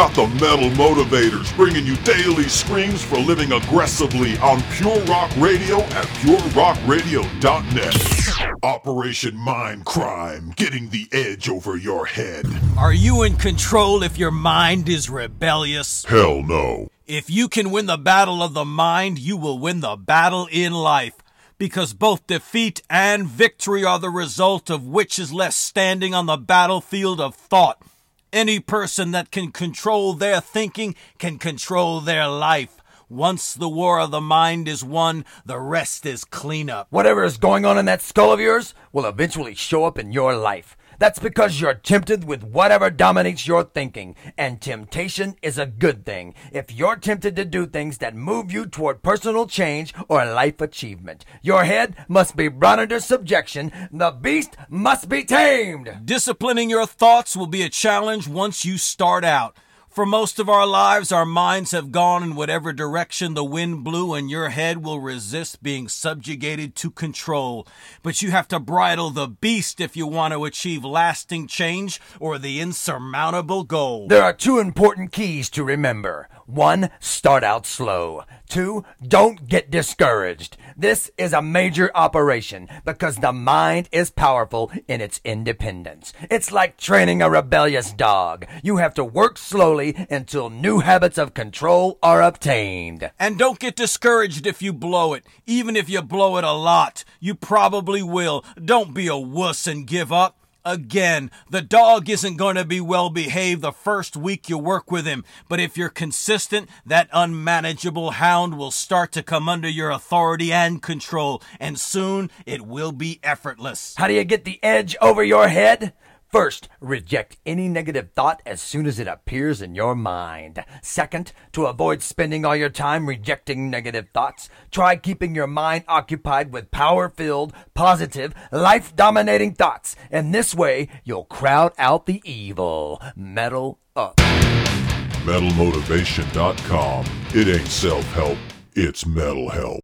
got the Metal Motivators bringing you daily screams for living aggressively on Pure Rock Radio at purerockradio.net. Operation Mindcrime, getting the edge over your head. Are you in control if your mind is rebellious? Hell no. If you can win the battle of the mind, you will win the battle in life. Because both defeat and victory are the result of which is left standing on the battlefield of thought. Any person that can control their thinking can control their life. Once the war of the mind is won, the rest is cleanup. Whatever is going on in that skull of yours will eventually show up in your life. That's because you're tempted with whatever dominates your thinking, and temptation is a good thing if you're tempted to do things that move you toward personal change or life achievement. Your head must be brought under subjection, the beast must be tamed. Disciplining your thoughts will be a challenge once you start out. For most of our lives, our minds have gone in whatever direction the wind blew, and your head will resist being subjugated to control. But you have to bridle the beast if you want to achieve lasting change or the insurmountable goal. There are two important keys to remember. One, start out slow. Two, don't get discouraged. This is a major operation because the mind is powerful in its independence. It's like training a rebellious dog. You have to work slowly until new habits of control are obtained. And don't get discouraged if you blow it. Even if you blow it a lot, you probably will. Don't be a wuss and give up. Again, the dog isn't going to be well behaved the first week you work with him, but if you're consistent, that unmanageable hound will start to come under your authority and control, and soon it will be effortless. How do you get the edge over your head? First, reject any negative thought as soon as it appears in your mind. Second, to avoid spending all your time rejecting negative thoughts, try keeping your mind occupied with power filled, positive, life dominating thoughts. And this way, you'll crowd out the evil. Metal up. MetalMotivation.com. It ain't self help, it's metal help.